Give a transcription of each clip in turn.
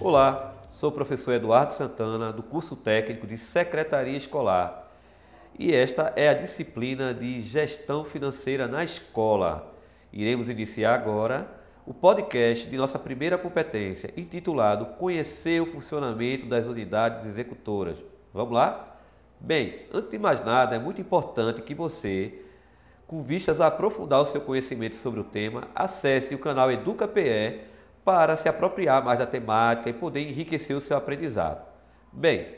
Olá, sou o professor Eduardo Santana, do curso técnico de Secretaria Escolar. E esta é a disciplina de Gestão Financeira na Escola. Iremos iniciar agora o podcast de nossa primeira competência, intitulado Conhecer o funcionamento das unidades executoras. Vamos lá? Bem, antes de mais nada, é muito importante que você, com vistas a aprofundar o seu conhecimento sobre o tema, acesse o canal EducaPE para se apropriar mais da temática e poder enriquecer o seu aprendizado. Bem,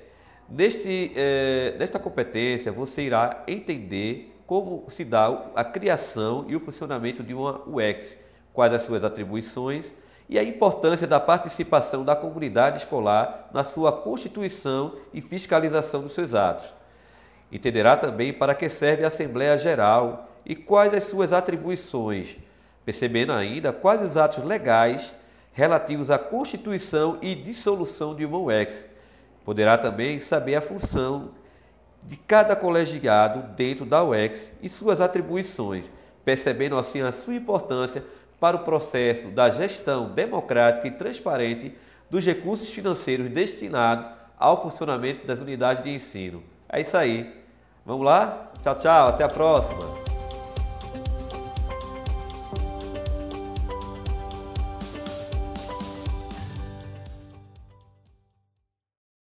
neste, eh, nesta competência você irá entender como se dá a criação e o funcionamento de uma UX, quais as suas atribuições e a importância da participação da comunidade escolar na sua constituição e fiscalização dos seus atos. Entenderá também para que serve a Assembleia Geral e quais as suas atribuições, percebendo ainda quais os atos legais relativos à constituição e dissolução de uma UEX. Poderá também saber a função de cada colegiado dentro da UEX e suas atribuições, percebendo assim a sua importância para o processo da gestão democrática e transparente dos recursos financeiros destinados ao funcionamento das unidades de ensino. É isso aí. Vamos lá? Tchau, tchau. Até a próxima.